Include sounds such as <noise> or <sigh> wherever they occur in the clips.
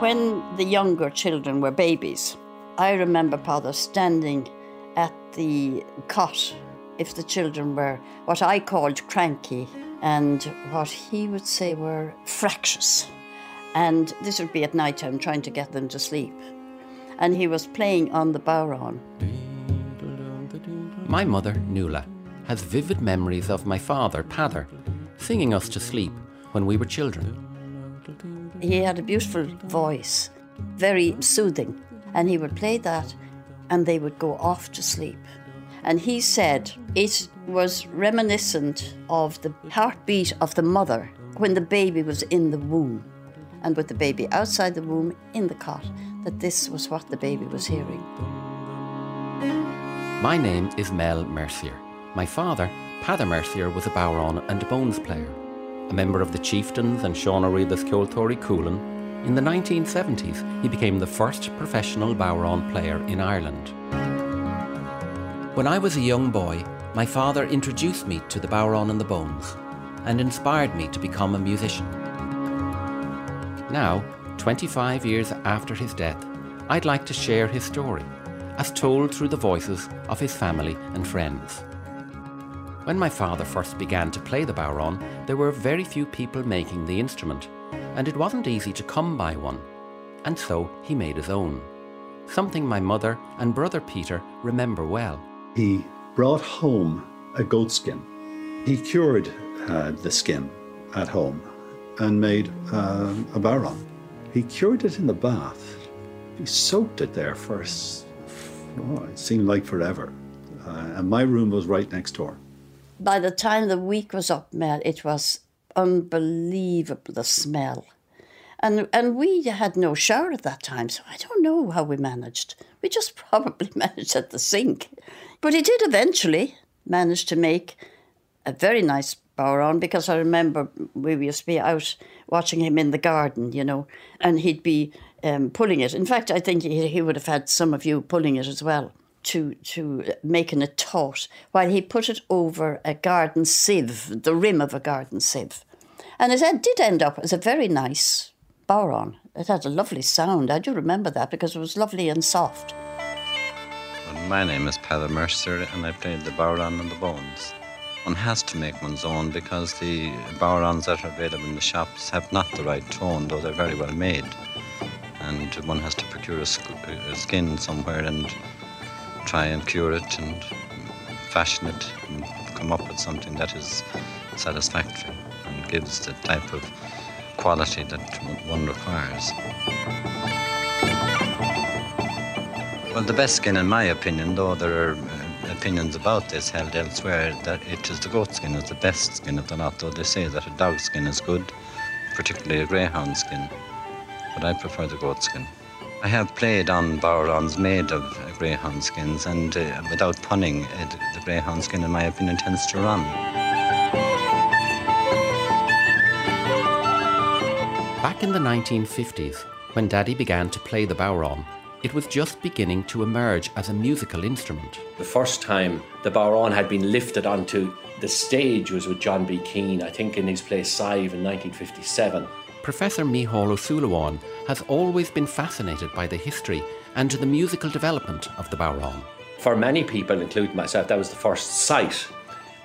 When the younger children were babies, I remember Peadar standing at the cot if the children were what I called cranky and what he would say were fractious. And this would be at night time trying to get them to sleep. And he was playing on the bodhrán. My mother, Nuala, has vivid memories of my father, Peadar, singing us to sleep when we were children. He had a beautiful voice, very soothing, and he would play that and they would go off to sleep. And he said it was reminiscent of the heartbeat of the mother when the baby was in the womb, and with the baby outside the womb in the cot, that this was what the baby was hearing. My name is Mel Mercier. My father, Peadar Mercier, was a bodhrán and bones player a member of the Chieftains and Sean Ó Riada's Ceoltóirí Chualann, in the 1970s he became the first professional bodhrán player in Ireland. When I was a young boy, my father introduced me to the bodhrán and the bones and inspired me to become a musician. Now, 25 years after his death, I'd like to share his story, as told through the voices of his family and friends. When my father first began to play the bodhrán, there were very few people making the instrument, and it wasn't easy to come by one. And so he made his own. Something my mother and brother Peter remember well. He brought home a goat skin. He cured uh, the skin at home and made uh, a bodhrán. He cured it in the bath. He soaked it there first. Oh, it seemed like forever. Uh, and my room was right next door by the time the week was up, Mel, it was unbelievable the smell. And and we had no shower at that time, so I don't know how we managed. We just <laughs> probably managed at the sink. But he did eventually manage to make a very nice bodhrán because I remember we used to be out watching him in the garden, you know, and he'd be um, pulling it. In fact, I think he, he would have had some of you pulling it as well to to making it taut while he put it over a garden sieve, the rim of a garden sieve. And it did end up as a very nice bodhrán. It had a lovely sound. I do remember that because it was lovely and soft. My name is Peadar Mercer and I played the bodhrán and the bones. One has to make one's own because the bodhráns that are available in the shops have not the right tone, though they're very well made. And one has to procure a, a skin somewhere and try and cure it and fashion it and come up with something that is satisfactory and gives the type of quality that one requires. Well, the best skin, in my opinion, though there are uh, opinions about this held elsewhere, that it is the goat skin is the best skin of the lot, though they say that a dog skin is good, particularly a greyhound skin. But I prefer the goat skin. I have played on bodhráns made of greyhound skins, and uh, without punning, uh, the greyhound skin, in my opinion, tends to run. Back in the 1950s, when Daddy began to play the bodhrán, it was just beginning to emerge as a musical instrument. The first time the bodhrán had been lifted onto the stage was with John B. Keane, I think in his play Sive in 1957. Professor Mícheál Ó Súilleabháin has always been fascinated by the history and the musical development of the bodhrán. For many people, including myself, that was the first sight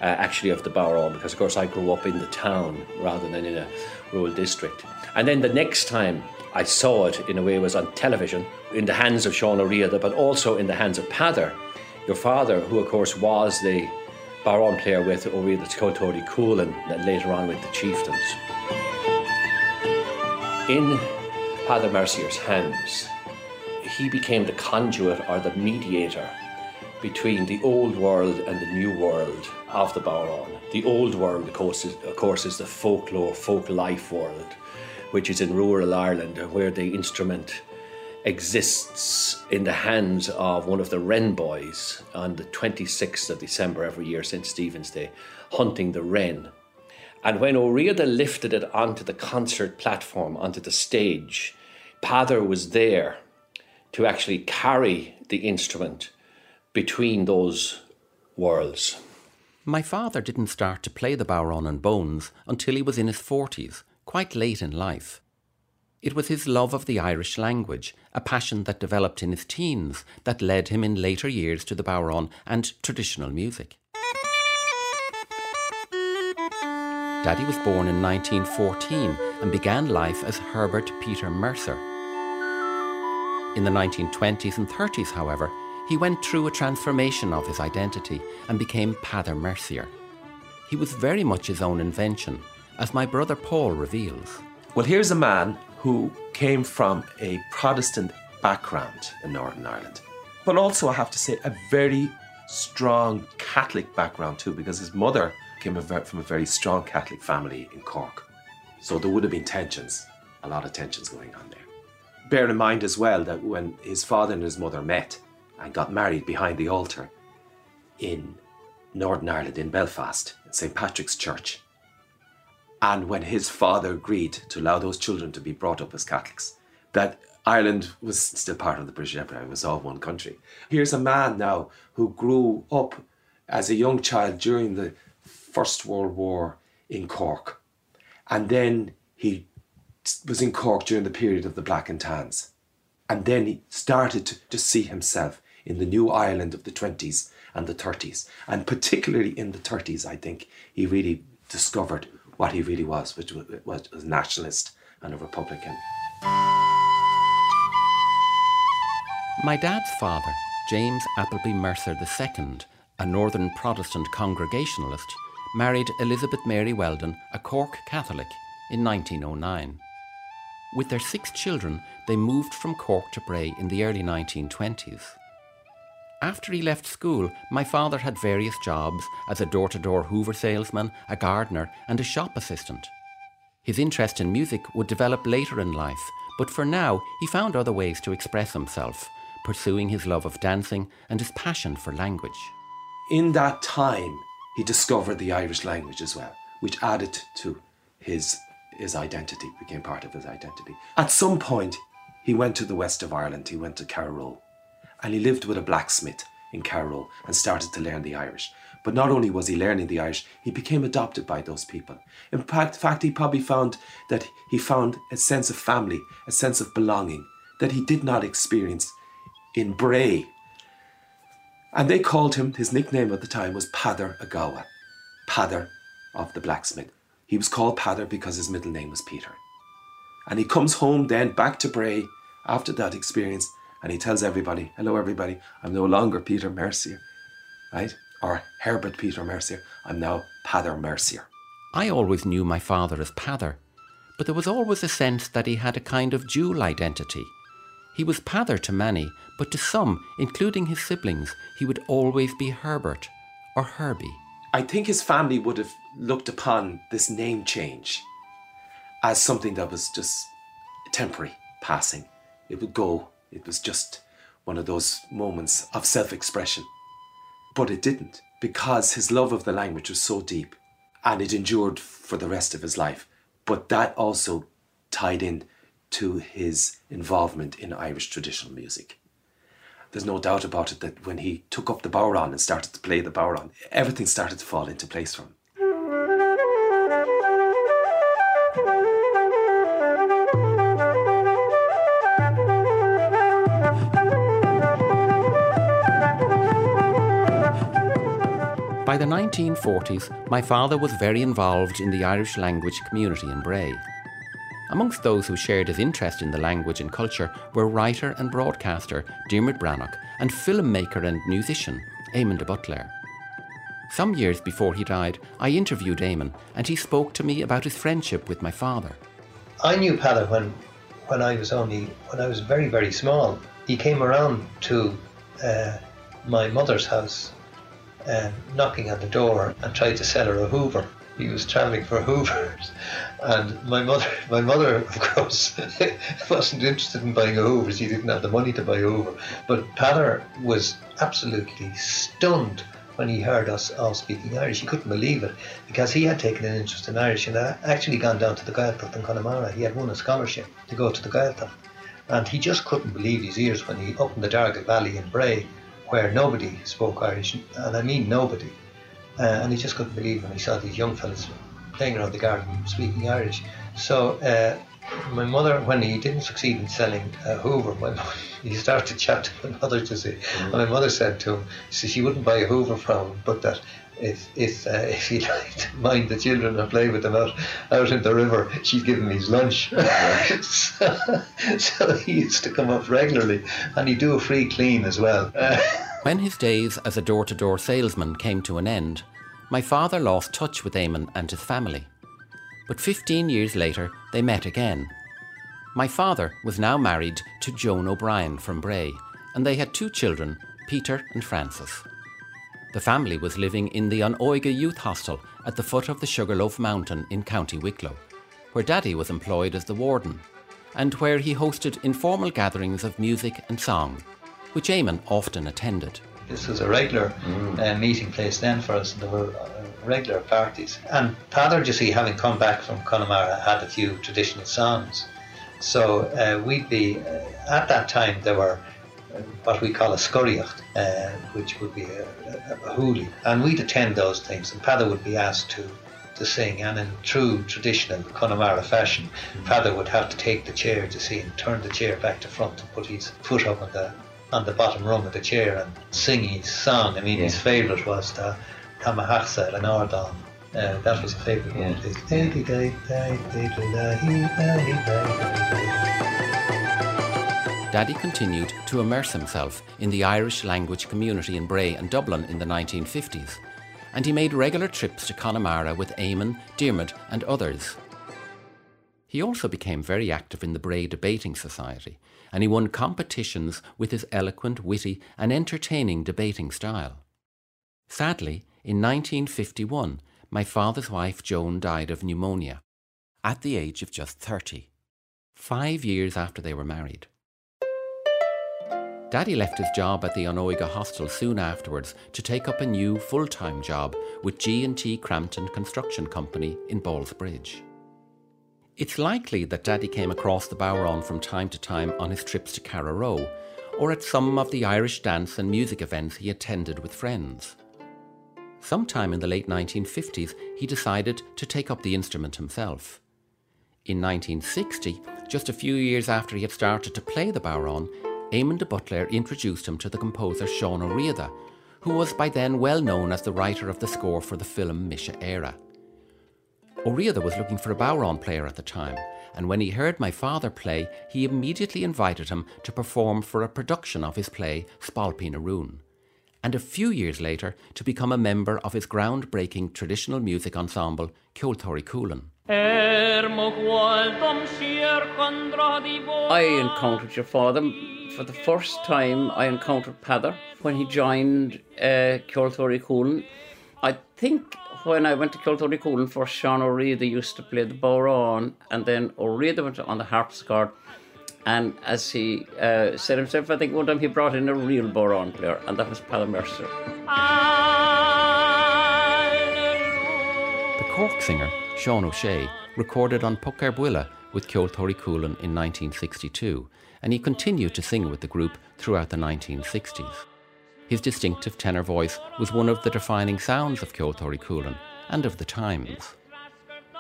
uh, actually of the bodhrán because, of course, I grew up in the town rather than in a rural district. And then the next time I saw it, in a way, was on television in the hands of Sean Ó Riada, but also in the hands of Peadar, your father, who, of course, was the bodhrán player with Ó Riada's Ceoltóirí Chualann and then later on with the Chieftains. In Peadar Mercier's hands, he became the conduit or the mediator between the old world and the new world of the bodhrán. The old world, of course, is, of course, is the folklore, folk life world, which is in rural Ireland, where the instrument exists in the hands of one of the wren boys on the 26th of December every year since Stephen's Day, hunting the wren. And when Ó Riada lifted it onto the concert platform, onto the stage, Peadar was there to actually carry the instrument between those worlds. My father didn't start to play the bodhrán and bones until he was in his 40s, quite late in life. It was his love of the Irish language, a passion that developed in his teens, that led him in later years to the bodhrán and traditional music. Daddy was born in 1914 and began life as Herbert Peter Mercer. In the 1920s and 30s, however, he went through a transformation of his identity and became Peadar Mercier. He was very much his own invention, as my brother Paul reveals. Well, here's a man who came from a Protestant background in Northern Ireland, but also, I have to say, a very strong Catholic background too, because his mother came from a very strong Catholic family in Cork. So there would have been tensions, a lot of tensions going on there. Bear in mind as well that when his father and his mother met and got married behind the altar in Northern Ireland, in Belfast, in St. Patrick's Church, and when his father agreed to allow those children to be brought up as Catholics, that Ireland was still part of the British Empire, it was all one country. Here's a man now who grew up as a young child during the First World War in Cork. And then he was in Cork during the period of the Black and Tans. And then he started to, to see himself in the new Ireland of the 20s and the 30s. And particularly in the 30s, I think he really discovered what he really was, which was a nationalist and a Republican. My dad's father, James Appleby Mercer II, a Northern Protestant Congregationalist, married Elizabeth Mary Weldon, a Cork Catholic, in 1909. With their six children, they moved from Cork to Bray in the early 1920s. After he left school, my father had various jobs as a door to door Hoover salesman, a gardener, and a shop assistant. His interest in music would develop later in life, but for now, he found other ways to express himself, pursuing his love of dancing and his passion for language. In that time, he discovered the Irish language as well, which added to his, his identity, became part of his identity. At some point, he went to the west of Ireland, he went to Carraroe and he lived with a blacksmith in Carraroe and started to learn the Irish. But not only was he learning the Irish, he became adopted by those people. In fact, he probably found that he found a sense of family, a sense of belonging that he did not experience in Bray. And they called him, his nickname at the time was Peadar a' Ghabha, Peadar of the blacksmith. He was called Peadar because his middle name was Peter. And he comes home then back to Bray after that experience and he tells everybody, hello everybody, I'm no longer Peter Mercier, right? Or Herbert Peter Mercier, I'm now Peadar Mercier. I always knew my father as Peadar, but there was always a sense that he had a kind of dual identity. He was Peadar to many, but to some, including his siblings, he would always be Herbert or Herbie. I think his family would have looked upon this name change as something that was just temporary, passing. It would go it was just one of those moments of self expression. But it didn't, because his love of the language was so deep and it endured for the rest of his life. But that also tied in to his involvement in Irish traditional music. There's no doubt about it that when he took up the bodhrán and started to play the bodhrán, everything started to fall into place for him. By the 1940s, my father was very involved in the Irish language community in Bray. Amongst those who shared his interest in the language and culture were writer and broadcaster Dermot Brannock and filmmaker and musician Eamon de Buitléar. Some years before he died, I interviewed Eamon and he spoke to me about his friendship with my father. I knew Peadar when, when I was only when I was very very small. He came around to uh, my mother's house um, knocking at the door and tried to sell her a Hoover. He was travelling for Hoovers, and my mother, my mother, of course, <laughs> wasn't interested in buying a Hoover. She didn't have the money to buy a Hoover. But Peadar was absolutely stunned when he heard us all speaking Irish. He couldn't believe it because he had taken an interest in Irish and had actually gone down to the Gaeltacht in Connemara. He had won a scholarship to go to the Gaeltacht. And he just couldn't believe his ears when he, up in the Dargle Valley in Bray, where nobody spoke Irish, and I mean nobody. Uh, and he just couldn't believe when he saw these young fellas playing around the garden speaking Irish. So uh, my mother, when he didn't succeed in selling a Hoover, my, <laughs> mother, he started to chat to my mother to see. And my mother said to him, she, she wouldn't buy a Hoover from him, but that if if, uh, <laughs> if he liked to mind the children and play with them out, out in the river, she'd give him his lunch. <laughs> so, so, he used to come up regularly, and he'd do a free clean as well. When his days as a door-to-door salesman came to an end, my father lost touch with Eamon and his family. But 15 years later, they met again. My father was now married to Joan O'Brien from Bray, and they had two children, Peter and Francis. The family was living in the An Óige Youth Hostel at the foot of the Sugarloaf Mountain in County Wicklow, where Daddy was employed as the warden, and where he hosted informal gatherings of music and song, which Eamon often attended. This was a regular mm. uh, meeting place then for us, and there were uh, regular parties. And Peadar, you see, having come back from Connemara, had a few traditional songs. So uh, we'd be, uh, at that time, there were what we call a scoraíocht, uh, which would be a, a, a hoolie. And we'd attend those things, and Peadar would be asked to to sing, and in true traditional Connemara fashion, Peadar would have to take the chair to see and turn the chair back to front and put his foot up on the on the bottom rung of the chair and sing his song. I mean, yeah. his favourite was the Tamahachsa and Ardon. Uh, that was a favourite yeah. one. Daddy continued to immerse himself in the Irish language community in Bray and Dublin in the 1950s, and he made regular trips to Connemara with Eamon, Diarmid, and others. He also became very active in the Bray Debating Society, and he won competitions with his eloquent, witty, and entertaining debating style. Sadly, in 1951, my father's wife Joan died of pneumonia, at the age of just 30, five years after they were married. Daddy left his job at the An Óige hostel soon afterwards to take up a new full-time job with G&T Crampton Construction Company in Ballsbridge. It's likely that Daddy came across the Bodhrán from time to time on his trips to Carraroe or at some of the Irish dance and music events he attended with friends. Sometime in the late 1950s, he decided to take up the instrument himself. In 1960, just a few years after he had started to play the Bodhrán, Eamon de Buitléar introduced him to the composer Sean Riada, who was by then well known as the writer of the score for the film Mise Éire. Riada was looking for a bodhrán player at the time, and when he heard my father play, he immediately invited him to perform for a production of his play Spailpín Roon, and a few years later to become a member of his groundbreaking traditional music ensemble Chualann. I encountered your father for the first time. I encountered Peadar when he joined uh, I think when I went to Chualann for Sean Riada used to play the bodhrán, and then Riada went on the harpsichord. And as he uh, said himself, I think one time he brought in a real bodhrán player, and that was Peadar Mercer. The Cork singer Sean Ó Sé, recorded on Poc ar Buile with Ceoltóirí Chualann in 1962, and he continued to sing with the group throughout the 1960s. His distinctive tenor voice was one of the defining sounds of Ceoltóirí Chualann and of the times.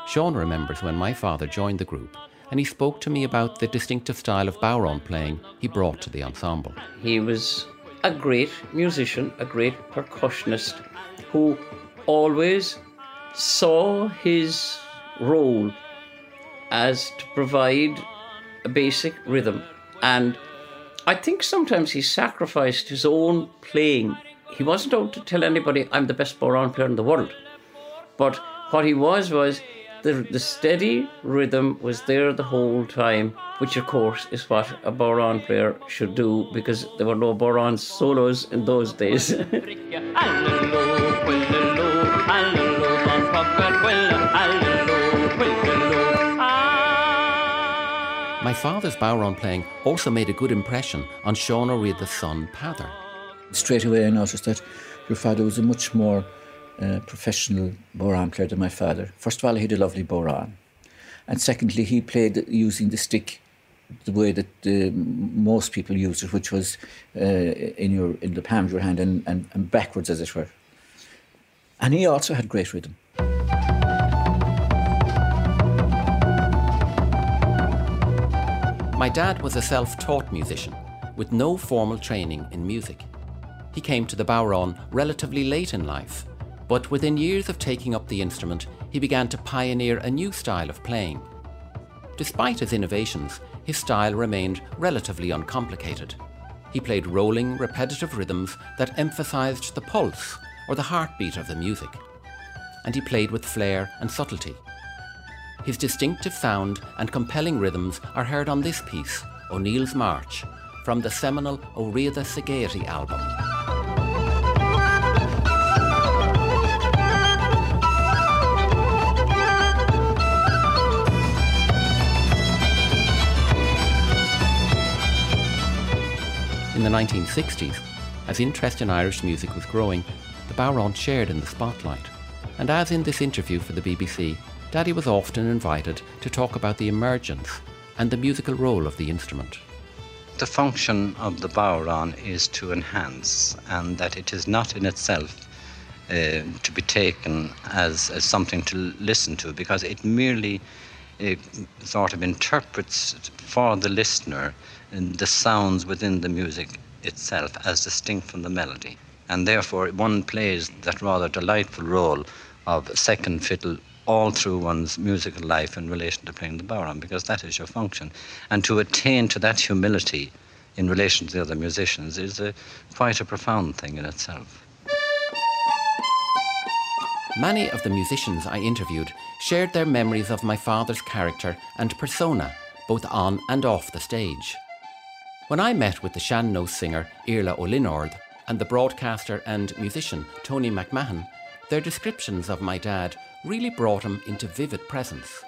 Sean remembers when my father joined the group and he spoke to me about the distinctive style of bodhrán playing he brought to the ensemble. He was a great musician, a great percussionist who always saw his role as to provide a basic rhythm. And I think sometimes he sacrificed his own playing. He wasn't out to tell anybody, I'm the best bodhrán player in the world. But what he was, was the, the steady rhythm was there the whole time, which of course is what a bodhrán player should do because there were no bodhrán solos in those days. My father's bodhrán playing also made a good impression on Sean Riada's son, Peadar. Straight away I noticed that your father was a much more uh, professional bodhrán player than my father. First of all, he had a lovely bodhrán. And secondly, he played using the stick the way that uh, most people use it, which was uh, in your in the palm of your hand and, and, and backwards, as it were. And he also had great rhythm. My dad was a self taught musician with no formal training in music. He came to the Bodhrán relatively late in life, but within years of taking up the instrument, he began to pioneer a new style of playing. Despite his innovations, his style remained relatively uncomplicated. He played rolling, repetitive rhythms that emphasized the pulse or the heartbeat of the music. And he played with flair and subtlety. His distinctive sound and compelling rhythms are heard on this piece, O'Neill's March, from the seminal Riada sa album. In the 1960s, as interest in Irish music was growing, the Bodhrán shared in the spotlight. And as in this interview for the BBC, Daddy was often invited to talk about the emergence and the musical role of the instrument. The function of the bodhrán is to enhance, and that it is not in itself uh, to be taken as, as something to listen to, because it merely uh, sort of interprets for the listener the sounds within the music itself as distinct from the melody. And therefore, one plays that rather delightful role of second fiddle all through one's musical life in relation to playing the bodhrán, because that is your function. And to attain to that humility in relation to the other musicians is a, quite a profound thing in itself. Many of the musicians I interviewed shared their memories of my father's character and persona, both on and off the stage. When I met with the sean-nós singer Iarla Ó Lionáird and the broadcaster and musician Tony McMahon, their descriptions of my dad really brought him into vivid presence.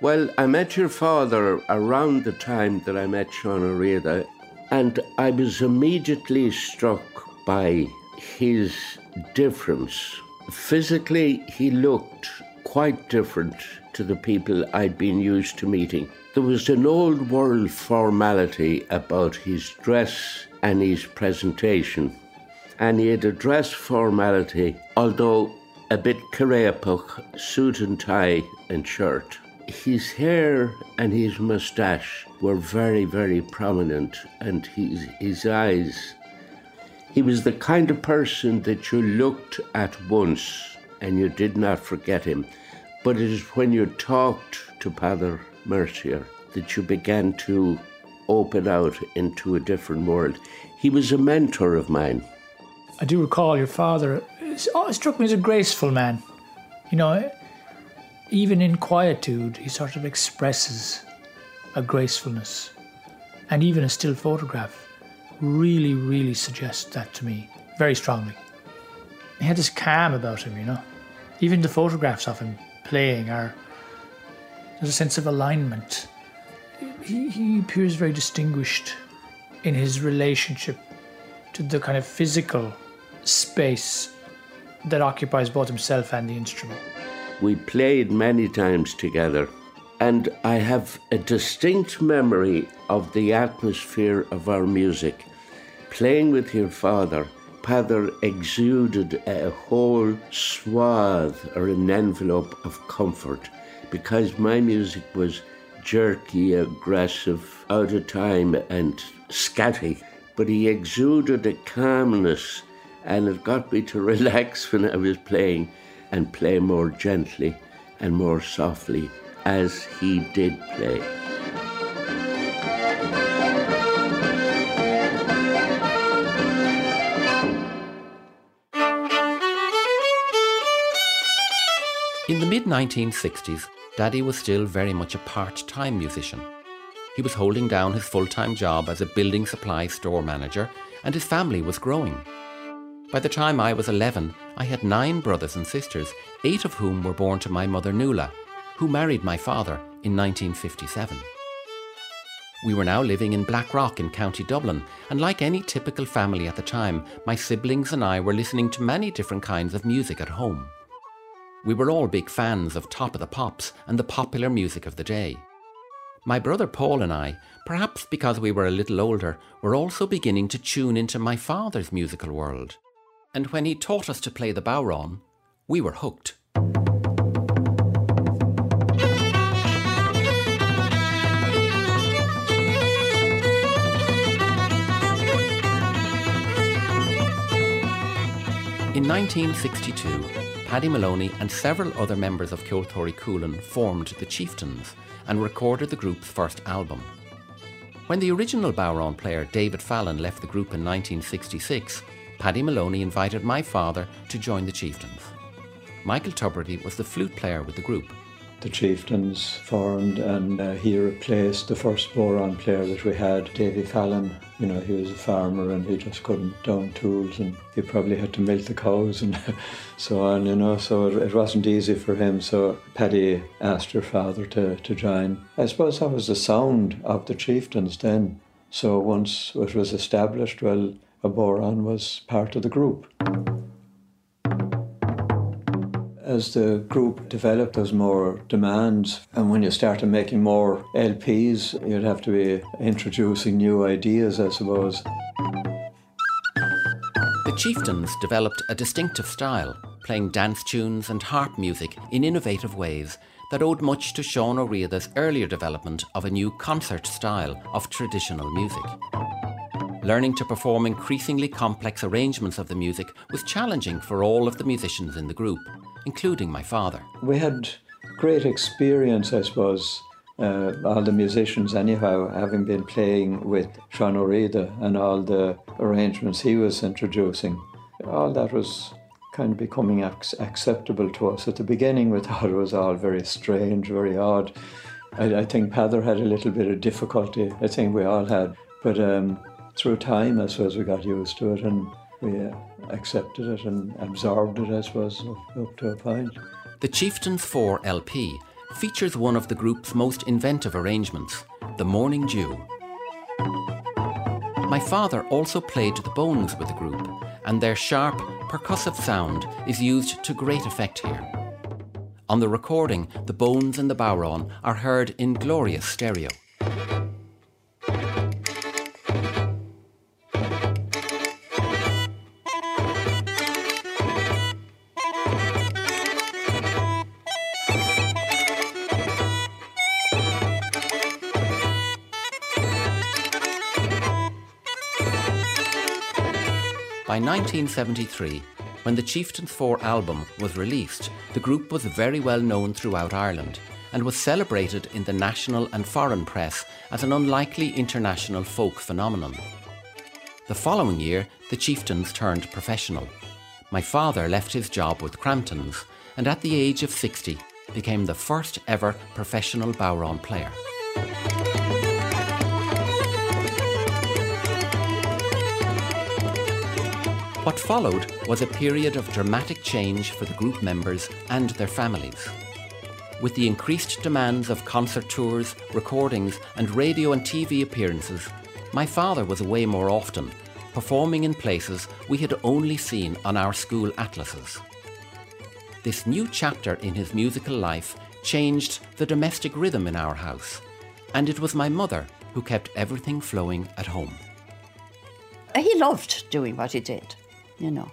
Well, I met your father around the time that I met Sean Riada, and I was immediately struck by his difference. Physically, he looked quite different to the people I'd been used to meeting. There was an old world formality about his dress and his presentation. And he had a dress formality, although a bit careapuch, suit and tie and shirt. His hair and his moustache were very, very prominent, and his, his eyes. He was the kind of person that you looked at once and you did not forget him. But it is when you talked to Peadar Mercier that you began to open out into a different world. He was a mentor of mine. I do recall your father it struck me as a graceful man. You know, even in quietude, he sort of expresses a gracefulness. And even a still photograph really, really suggests that to me very strongly. He had this calm about him, you know. Even the photographs of him playing are there's a sense of alignment. He, he appears very distinguished in his relationship to the kind of physical space that occupies both himself and the instrument. We played many times together, and I have a distinct memory of the atmosphere of our music. Playing with your father, Peadar exuded a whole swath or an envelope of comfort because my music was jerky, aggressive, out of time, and scatty. But he exuded a calmness and it got me to <laughs> relax when I was playing and play more gently and more softly as he did play. In the mid 1960s, Daddy was still very much a part time musician. He was holding down his full time job as a building supply store manager, and his family was growing. By the time I was 11, I had nine brothers and sisters, eight of whom were born to my mother Nuala, who married my father in 1957. We were now living in Blackrock in County Dublin, and like any typical family at the time, my siblings and I were listening to many different kinds of music at home. We were all big fans of Top of the Pops and the popular music of the day. My brother Paul and I, perhaps because we were a little older, were also beginning to tune into my father's musical world and when he taught us to play the Bodhrán, we were hooked. In 1962, Paddy Moloney and several other members of Ceoltóirí Chualann formed the Chieftains and recorded the group's first album. When the original Bodhrán player David Fallon left the group in 1966, Paddy Moloney invited my father to join the Chieftains. Michael Tubridy was the flute player with the group. The Chieftains formed, and uh, he replaced the first Bodhrán player that we had, Davy Fallon. You know, he was a farmer and he just couldn't down tools, and he probably had to milk the cows and <laughs> so on, you know, so it, it wasn't easy for him. So Paddy asked her father to, to join. I suppose that was the sound of the Chieftains then. So once it was established, well, a Bodhrán was part of the group as the group developed, there was more demands. And when you started making more LPs, you'd have to be introducing new ideas, I suppose. The Chieftains developed a distinctive style, playing dance tunes and harp music in innovative ways that owed much to Sean Ó Riada's earlier development of a new concert style of traditional music. Learning to perform increasingly complex arrangements of the music was challenging for all of the musicians in the group including my father. We had great experience, I suppose, uh, all the musicians, anyhow, having been playing with Sean Ó Riada and all the arrangements he was introducing. All that was kind of becoming ac- acceptable to us. At the beginning, we <laughs> thought it was all very strange, very odd. I, I think Peadar had a little bit of difficulty. I think we all had. But um, through time, I suppose we got used to it and we uh, accepted it and absorbed it, I suppose, up, to a point. The Chieftains 4 LP features one of the group's most inventive arrangements, The Morning Dew. My father also played the bones with the group, and their sharp, percussive sound is used to great effect here. On the recording, the bones and the bodhrán are heard in glorious stereo. By 1973, when the Chieftains 4 album was released, the group was very well known throughout Ireland and was celebrated in the national and foreign press as an unlikely international folk phenomenon. The following year, the Chieftains turned professional. My father left his job with Cramptons and at the age of 60 became the first ever professional Bodhrán player. What followed was a period of dramatic change for the group members and their families. With the increased demands of concert tours, recordings, and radio and TV appearances, my father was away more often, performing in places we had only seen on our school atlases. This new chapter in his musical life changed the domestic rhythm in our house, and it was my mother who kept everything flowing at home. He loved doing what he did you know.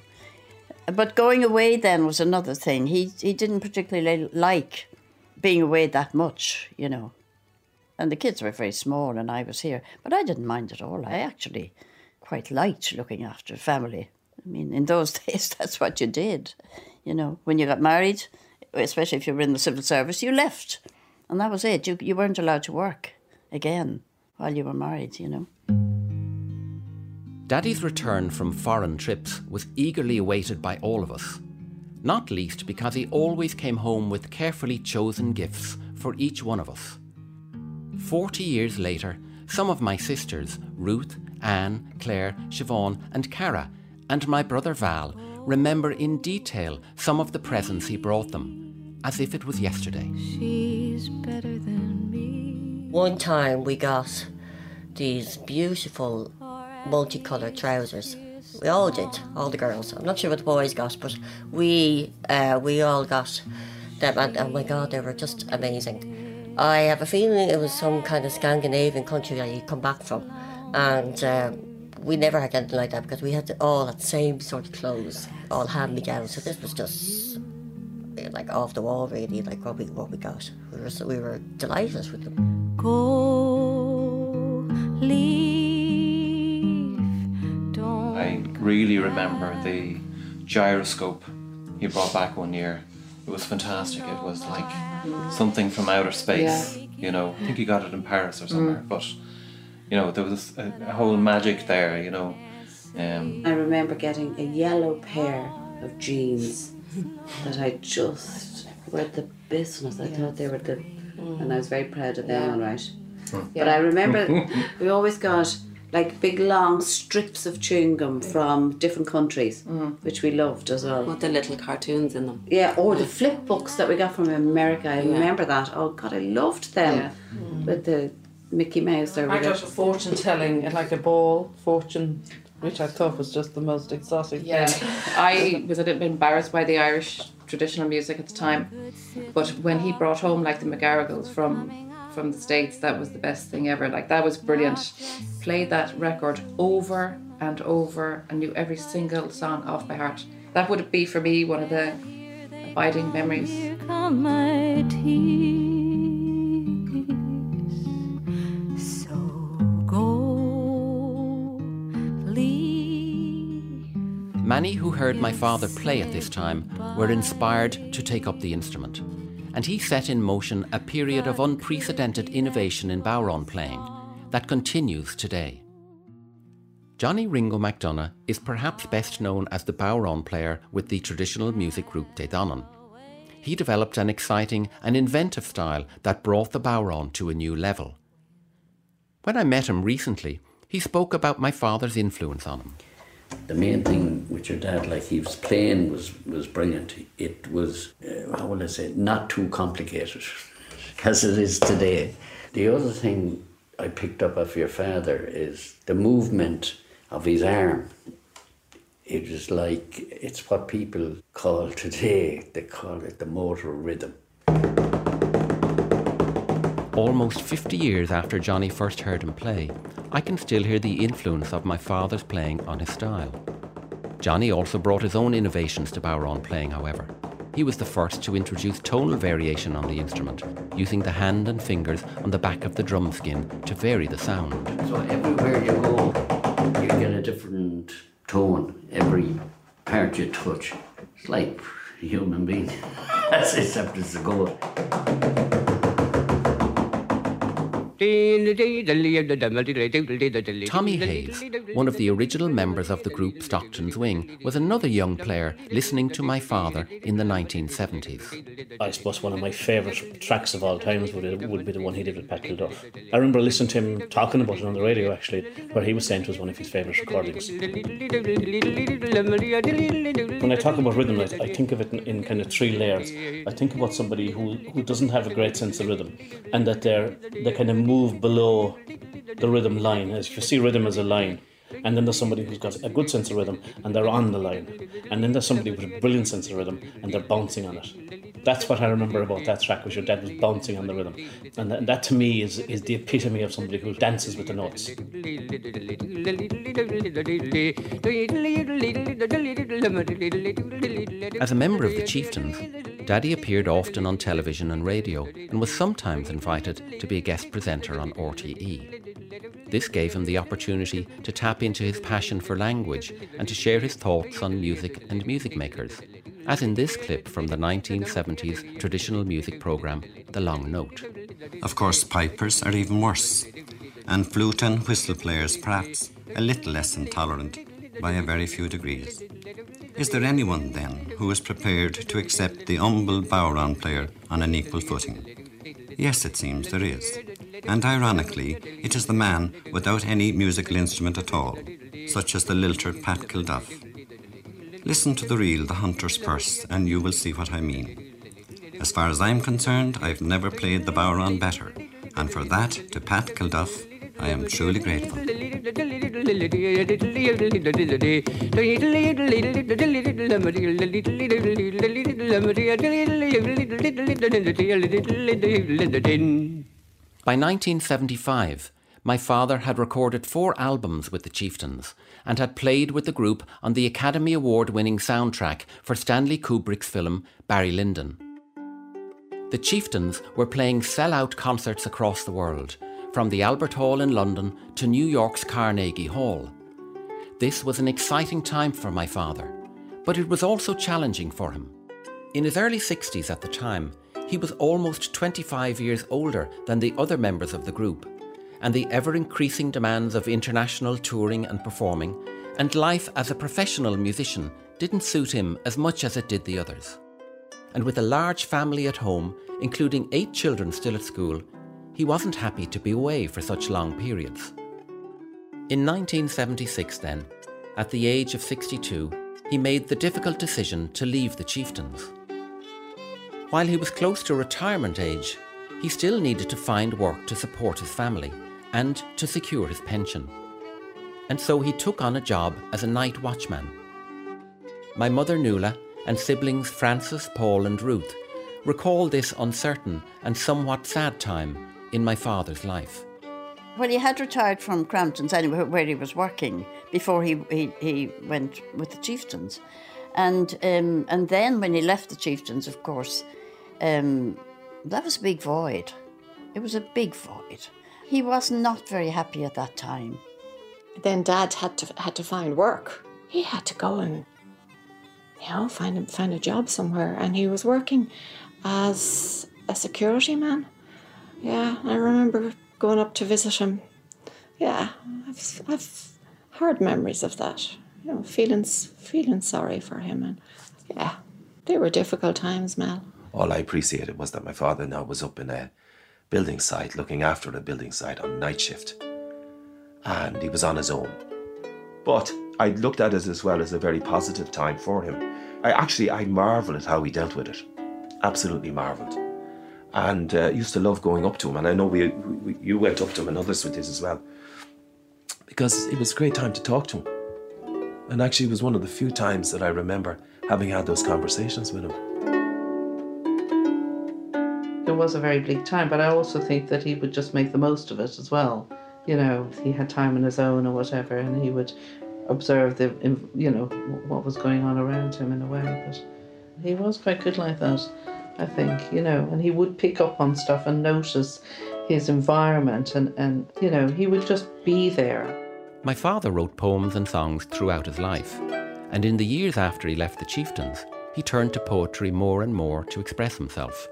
But going away then was another thing. He he didn't particularly like being away that much, you know. And the kids were very small and I was here. But I didn't mind at all. I actually quite liked looking after family. I mean, in those <laughs> days, that's what you did. You know, when you got married, especially if you were in the civil service, you left. And that was it. You, you weren't allowed to work again while you were married, you know. Daddy's return from foreign trips was eagerly awaited by all of us, not least because he always came home with carefully chosen gifts for each one of us. Forty years later, some of my sisters, Ruth, Anne, Claire, Siobhan, and Cara, and my brother Val, remember in detail some of the presents he brought them, as if it was yesterday. She's better than me. One time we got these beautiful multicolored trousers. We all did, all the girls. I'm not sure what the boys got, but we uh, we all got them, and oh my god, they were just amazing. I have a feeling it was some kind of Scandinavian country that you come back from, and um, we never had anything like that because we had all the same sort of clothes, all hand me down. So this was just like off the wall, really, like what we what we got. We were we were delighted with them. Go, leave really remember the gyroscope he brought back one year. It was fantastic. It was like something from outer space. You know, I think he got it in Paris or somewhere. But you know, there was a, a whole magic there. You know, um, I remember getting a yellow pair of jeans that I just were the business. I thought they were the, and I was very proud of them, all right. But I remember <laughs> we always got like big long strips of chewing gum from different countries, mm. which we loved as well. With the little cartoons in them. Yeah, or the flip books that we got from America. I remember that. Oh God, I loved them Yeah. Mm. with the Mickey Mouse or I whatever. got a fortune telling, like a ball fortune, which I thought was just the most exotic Yeah, thing. <laughs> I was a little bit embarrassed by the Irish traditional music at the time, but when he brought home like the McGarrigles from from the states, that was the best thing ever. Like that was brilliant. Ah, Played that record over and over and knew every single song off by heart. That would be for me one of the abiding memories. Come my tears, so go leave. Many who heard my father play at this time were inspired to take up the instrument, and he set in motion a period of unprecedented innovation in bodhrán playing that continues today. Johnny Ringo McDonagh is perhaps best known as the bodhrán player with the traditional music group De Dannan. He developed an exciting and inventive style that brought the bodhrán to a new level. When I met him recently, he spoke about my father's influence on him. The main thing with your dad, like he was playing, was was brilliant. It was, uh, how will I say, not too complicated, <laughs> as it is today. The other thing I picked up of your father is the movement of his arm. It was like it's what people call today. They call it the motor rhythm. Almost 50 years after Johnny first heard him play, I can still hear the influence of my father's playing on his style. Johnny also brought his own innovations to bodhrán playing, however. He was the first to introduce tonal variation on the instrument, using the hand and fingers on the back of the drum skin to vary the sound. So everywhere you go, you get a different tone. Every part you touch, it's like a human being. <laughs> That's except it's a goal. Tommy Hayes, one of the original members of the group Stockton's Wing, was another young player listening to my father in the 1970s. I suppose one of my favourite tracks of all times would, would be the one he did with Pat Kilduff. I remember listening to him talking about it on the radio actually, where he was saying it was one of his favourite recordings. When I talk about rhythm, I, I think of it in, in kind of three layers. I think about somebody who, who doesn't have a great sense of rhythm and that they're they kind of move below the rhythm line. As you see rhythm as a line. And then there's somebody who's got a good sense of rhythm and they're on the line. And then there's somebody with a brilliant sense of rhythm and they're bouncing on it. That's what I remember about that track was your dad was bouncing on the rhythm. And that, that to me is, is the epitome of somebody who dances with the notes. As a member of the Chieftains, Daddy appeared often on television and radio and was sometimes invited to be a guest presenter on RTE. This gave him the opportunity to tap into his passion for language and to share his thoughts on music and music makers, as in this clip from the 1970s traditional music programme, The Long Note. Of course, pipers are even worse, and flute and whistle players perhaps a little less intolerant by a very few degrees. Is there anyone then who is prepared to accept the humble bodhrán player on an equal footing? Yes, it seems there is. And ironically, it is the man without any musical instrument at all, such as the lilter Pat Kilduff. Listen to the reel The Hunter's Purse, and you will see what I mean. As far as I'm concerned, I've never played the bodhrán better, and for that, to Pat Kilduff, I am truly grateful. <laughs> By 1975, my father had recorded four albums with the Chieftains and had played with the group on the Academy Award winning soundtrack for Stanley Kubrick's film Barry Lyndon. The Chieftains were playing sell-out concerts across the world, from the Albert Hall in London to New York's Carnegie Hall. This was an exciting time for my father, But it was also challenging for him. In his early 60s at the time, he was almost 25 years older than the other members of the group, and the ever increasing demands of international touring and performing, and life as a professional musician didn't suit him as much as it did the others. And with a large family at home, including eight children still at school, he wasn't happy to be away for such long periods. In 1976, then, at the age of 62, he made the difficult decision to leave the chieftains. While he was close to retirement age, he still needed to find work to support his family and to secure his pension. And so he took on a job as a night watchman. My mother Nuala and siblings Francis, Paul, and Ruth recall this uncertain and somewhat sad time in my father's life. Well, he had retired from Crampton's anyway, where he was working before he, he, he went with the chieftains. And, um, and then when he left the chieftains, of course, um, that was a big void. It was a big void. He was not very happy at that time. Then Dad had to had to find work. He had to go and you know find a, find a job somewhere, and he was working as a security man. Yeah, I remember going up to visit him. Yeah, I've, I've hard memories of that. You know, feeling feeling sorry for him, and yeah, they were difficult times, Mel. All I appreciated was that my father now was up in a building site, looking after a building site on night shift, and he was on his own. But I looked at it as well as a very positive time for him. I actually I marvel at how he dealt with it. Absolutely marvelled and uh, used to love going up to him. And I know we, we, you went up to him and others with this as well, because it was a great time to talk to him. And actually, it was one of the few times that I remember having had those conversations with him. Was a very bleak time, but I also think that he would just make the most of it as well. You know, he had time on his own or whatever, and he would observe the, you know, what was going on around him in a way. But he was quite good like that. I think, you know, and he would pick up on stuff and notice his environment and, and you know, he would just be there. My father wrote poems and songs throughout his life, and in the years after he left the chieftains, he turned to poetry more and more to express himself.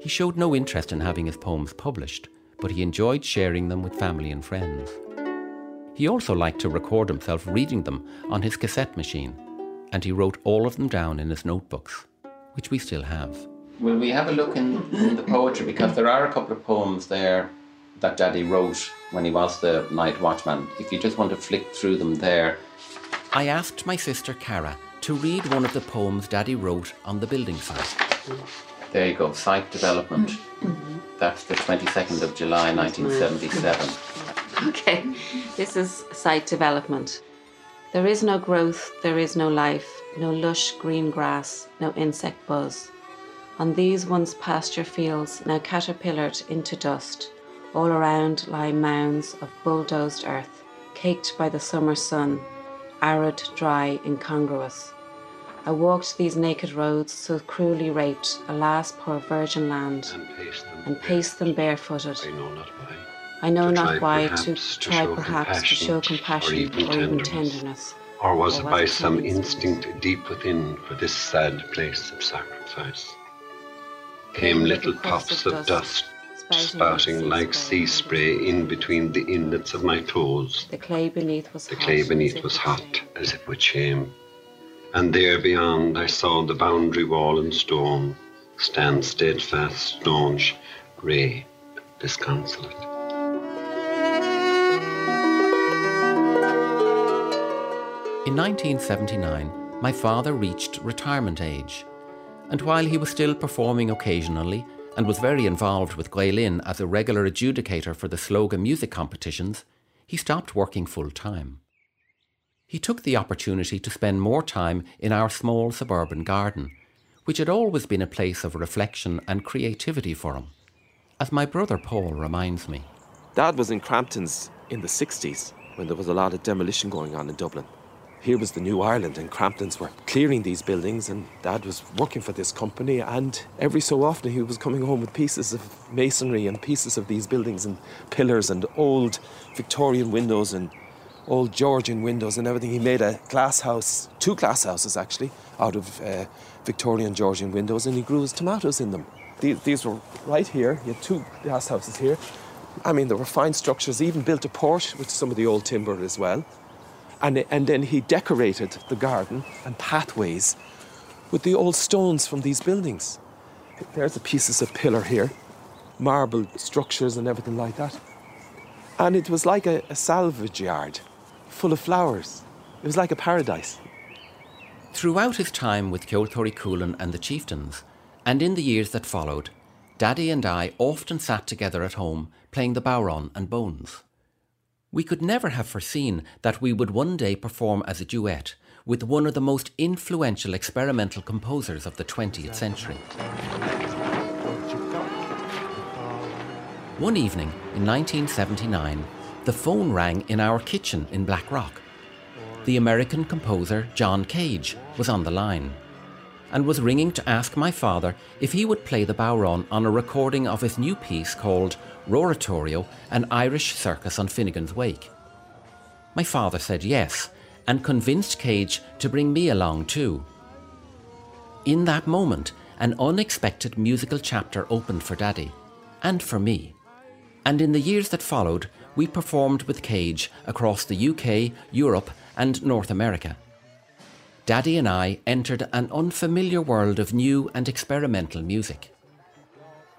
He showed no interest in having his poems published, but he enjoyed sharing them with family and friends. He also liked to record himself reading them on his cassette machine, and he wrote all of them down in his notebooks which we still have. Will we have a look in, in the poetry? Because there are a couple of poems there that Daddy wrote when he was the night watchman. If you just want to flick through them there. I asked my sister Cara to read one of the poems Daddy wrote on the building site. There you go, site development. That's the 22nd of July 1977. Okay, this is site development. There is no growth, there is no life no lush green grass, no insect buzz. On these once pasture fields, now caterpillared into dust, all around lie mounds of bulldozed earth, caked by the summer sun, arid, dry, incongruous. I walked these naked roads, so cruelly raped, alas, poor virgin land, and paced them, and paced them barefooted. I know not why. I know To not try why perhaps to try show perhaps to show compassion or even or even tenderness. tenderness. Or was it Or by it some instinct deep within for this sad place of sacrifice? Came little puffs of dust, spouting like sea spray in between the inlets of my toes. The clay beneath was The hot clay beneath was hot as if with shame. And there beyond I saw the boundary wall and stone stand steadfast, staunch, grey, disconsolate. In 1979, my father reached retirement age, and while he was still performing occasionally and was very involved with Gael Linn as a regular adjudicator for the Slógadh music competitions, he stopped working full time. He took the opportunity to spend more time in our small suburban garden, which had always been a place of reflection and creativity for him, as my brother Paul reminds me. Dad was in Crampton's in the 60s when there was a lot of demolition going on in Dublin. Here was the New Ireland, and Cramptons were clearing these buildings, and Dad was working for this company. And every so often, he was coming home with pieces of masonry and pieces of these buildings, and pillars, and old Victorian windows, and old Georgian windows and everything. He made a glass house, two glass houses actually, out of uh, Victorian Georgian windows, and he grew his tomatoes in them. These, these were right here. He had two glass houses here. I mean, there were fine structures. He even built a porch with some of the old timber as well. And, and then he decorated the garden and pathways with the old stones from these buildings. There's the pieces of pillar here, marble structures and everything like that. And it was like a, a salvage yard full of flowers. It was like a paradise. Throughout his time with Ceoltóirí Chualann and the chieftains, and in the years that followed, Daddy and I often sat together at home playing the bodhrán and bones. We could never have foreseen that we would one day perform as a duet with one of the most influential experimental composers of the 20th century. One evening in 1979, the phone rang in our kitchen in Blackrock. The American composer John Cage was on the line and was ringing to ask my father if he would play the bodhrán on a recording of his new piece called Roaratorio, an Irish circus on Finnegans Wake. My father said yes and convinced Cage to bring me along too. In that moment, an unexpected musical chapter opened for Daddy and for me. And in the years that followed, we performed with Cage across the UK, Europe, and North America. Daddy and I entered an unfamiliar world of new and experimental music.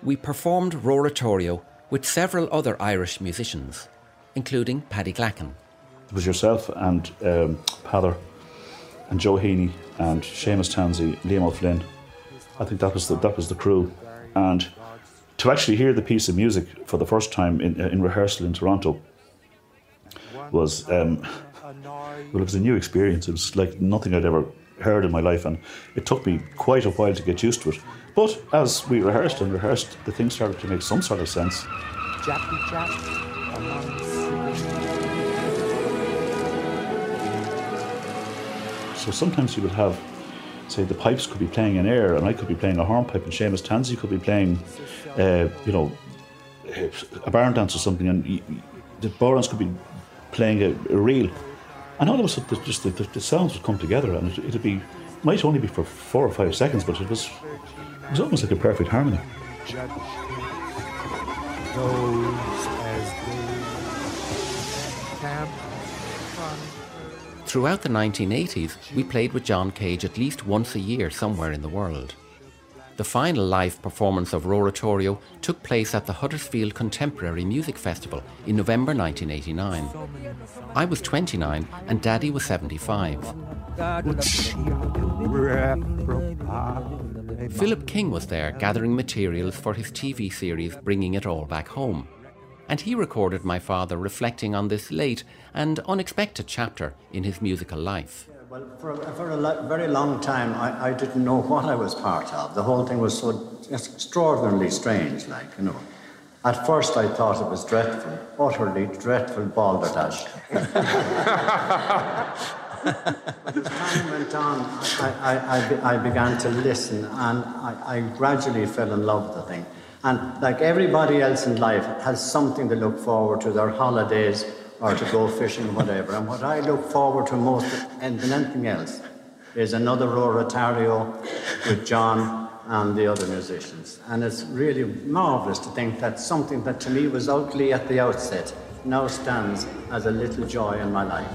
We performed Roaratorio with several other Irish musicians, including Paddy Glacken. It was yourself and um, Peadar and Joe Heaney and Seamus Tansey, Liam O'Flynn. I think that was the, that was the crew. And to actually hear the piece of music for the first time in, in rehearsal in Toronto was um, well, it was a new experience. It was like nothing I'd ever heard in my life, and it took me quite a while to get used to it. But as we rehearsed and rehearsed, the thing started to make some sort of sense. Jap So sometimes you would have, say, the pipes could be playing in air, and I could be playing a hornpipe, and Seamus Tansey could be playing, uh, you know, a barn dance or something, and the bodhráns could be playing a, a, reel. And all of a sudden, just the, the, the sounds would come together, and it, would be, might only be for four or five seconds, but it was, it was almost like a perfect harmony. Throughout the 1980s, we played with John Cage at least once a year somewhere in the world. The final live performance of Roaratorio took place at the Huddersfield Contemporary Music Festival in November 1989. I was 29 and Daddy was 75. Philip King was there gathering materials for his TV series Bringing It All Back Home and he recorded my father reflecting on this late and unexpected chapter in his musical life. Well, for, for a very long time, I, I didn't know what I was part of. The whole thing was so extraordinarily strange, like, you know. At first, I thought it was dreadful, utterly dreadful balderdash. <laughs> But as time went on, I, I, I, I, began to listen, and I, I gradually fell in love with the thing. And like everybody else in life has something to look forward to, their holidays or to go fishing or whatever. And what I look forward to most and than anything else is another Roaratorio with John and the other musicians. And it's really marvellous to think that something that to me was ugly at the outset now stands as a little joy in my life.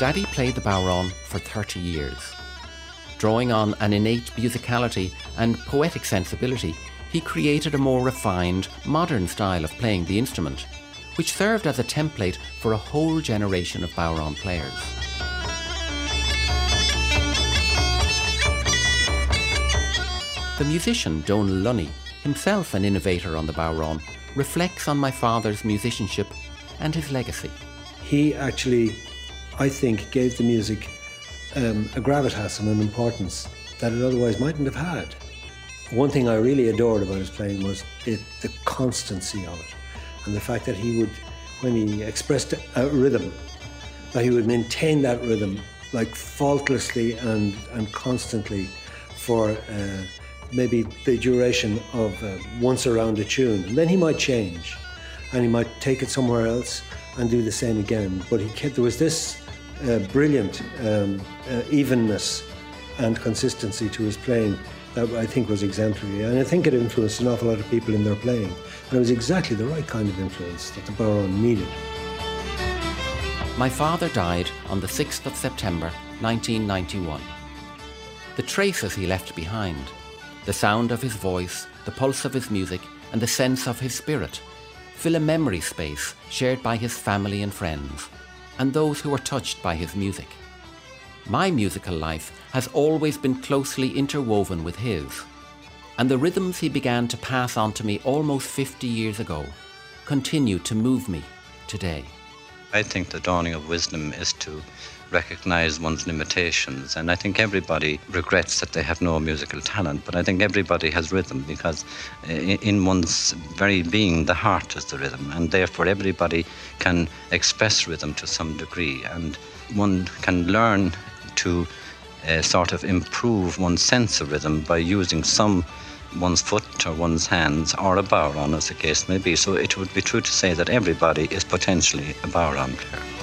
Daddy played the bodhrán for 30 years. Drawing on an innate musicality and poetic sensibility, he created a more refined, modern style of playing the instrument, which served as a template for a whole generation of bodhrán players. The musician Dónal Lunny, himself an innovator on the bodhrán, reflects on my father's musicianship and his legacy. He actually I think, gave the music um, a gravitas and an importance that it otherwise mightn't have had. One thing I really adored about his playing was it, the constancy of it, and the fact that he would, when he expressed a rhythm, that he would maintain that rhythm like faultlessly and, and constantly for uh, maybe the duration of uh, once around a tune. And then he might change and he might take it somewhere else and do the same again. But he kept, there was this brilliant um, uh, evenness and consistency to his playing that I think was exemplary. And I think it influenced an awful lot of people in their playing. And it was exactly the right kind of influence that the Bodhrán needed. My father died on the 6th of September 1991. The traces he left behind, the sound of his voice, the pulse of his music, and the sense of his spirit fill a memory space shared by his family and friends, and those who were touched by his music. My musical life has always been closely interwoven with his, and the rhythms he began to pass on to me almost 50 years ago continue to move me today. I think the dawning of wisdom is to recognize one's limitations. And I think everybody regrets that they have no musical talent, but I think everybody has rhythm because in one's very being, the heart is the rhythm. And therefore, everybody can express rhythm to some degree. And one can learn to uh, sort of improve one's sense of rhythm by using some one's foot or one's hands or a bodhrán, as the case may be. So it would be true to say that everybody is potentially a bodhrán player.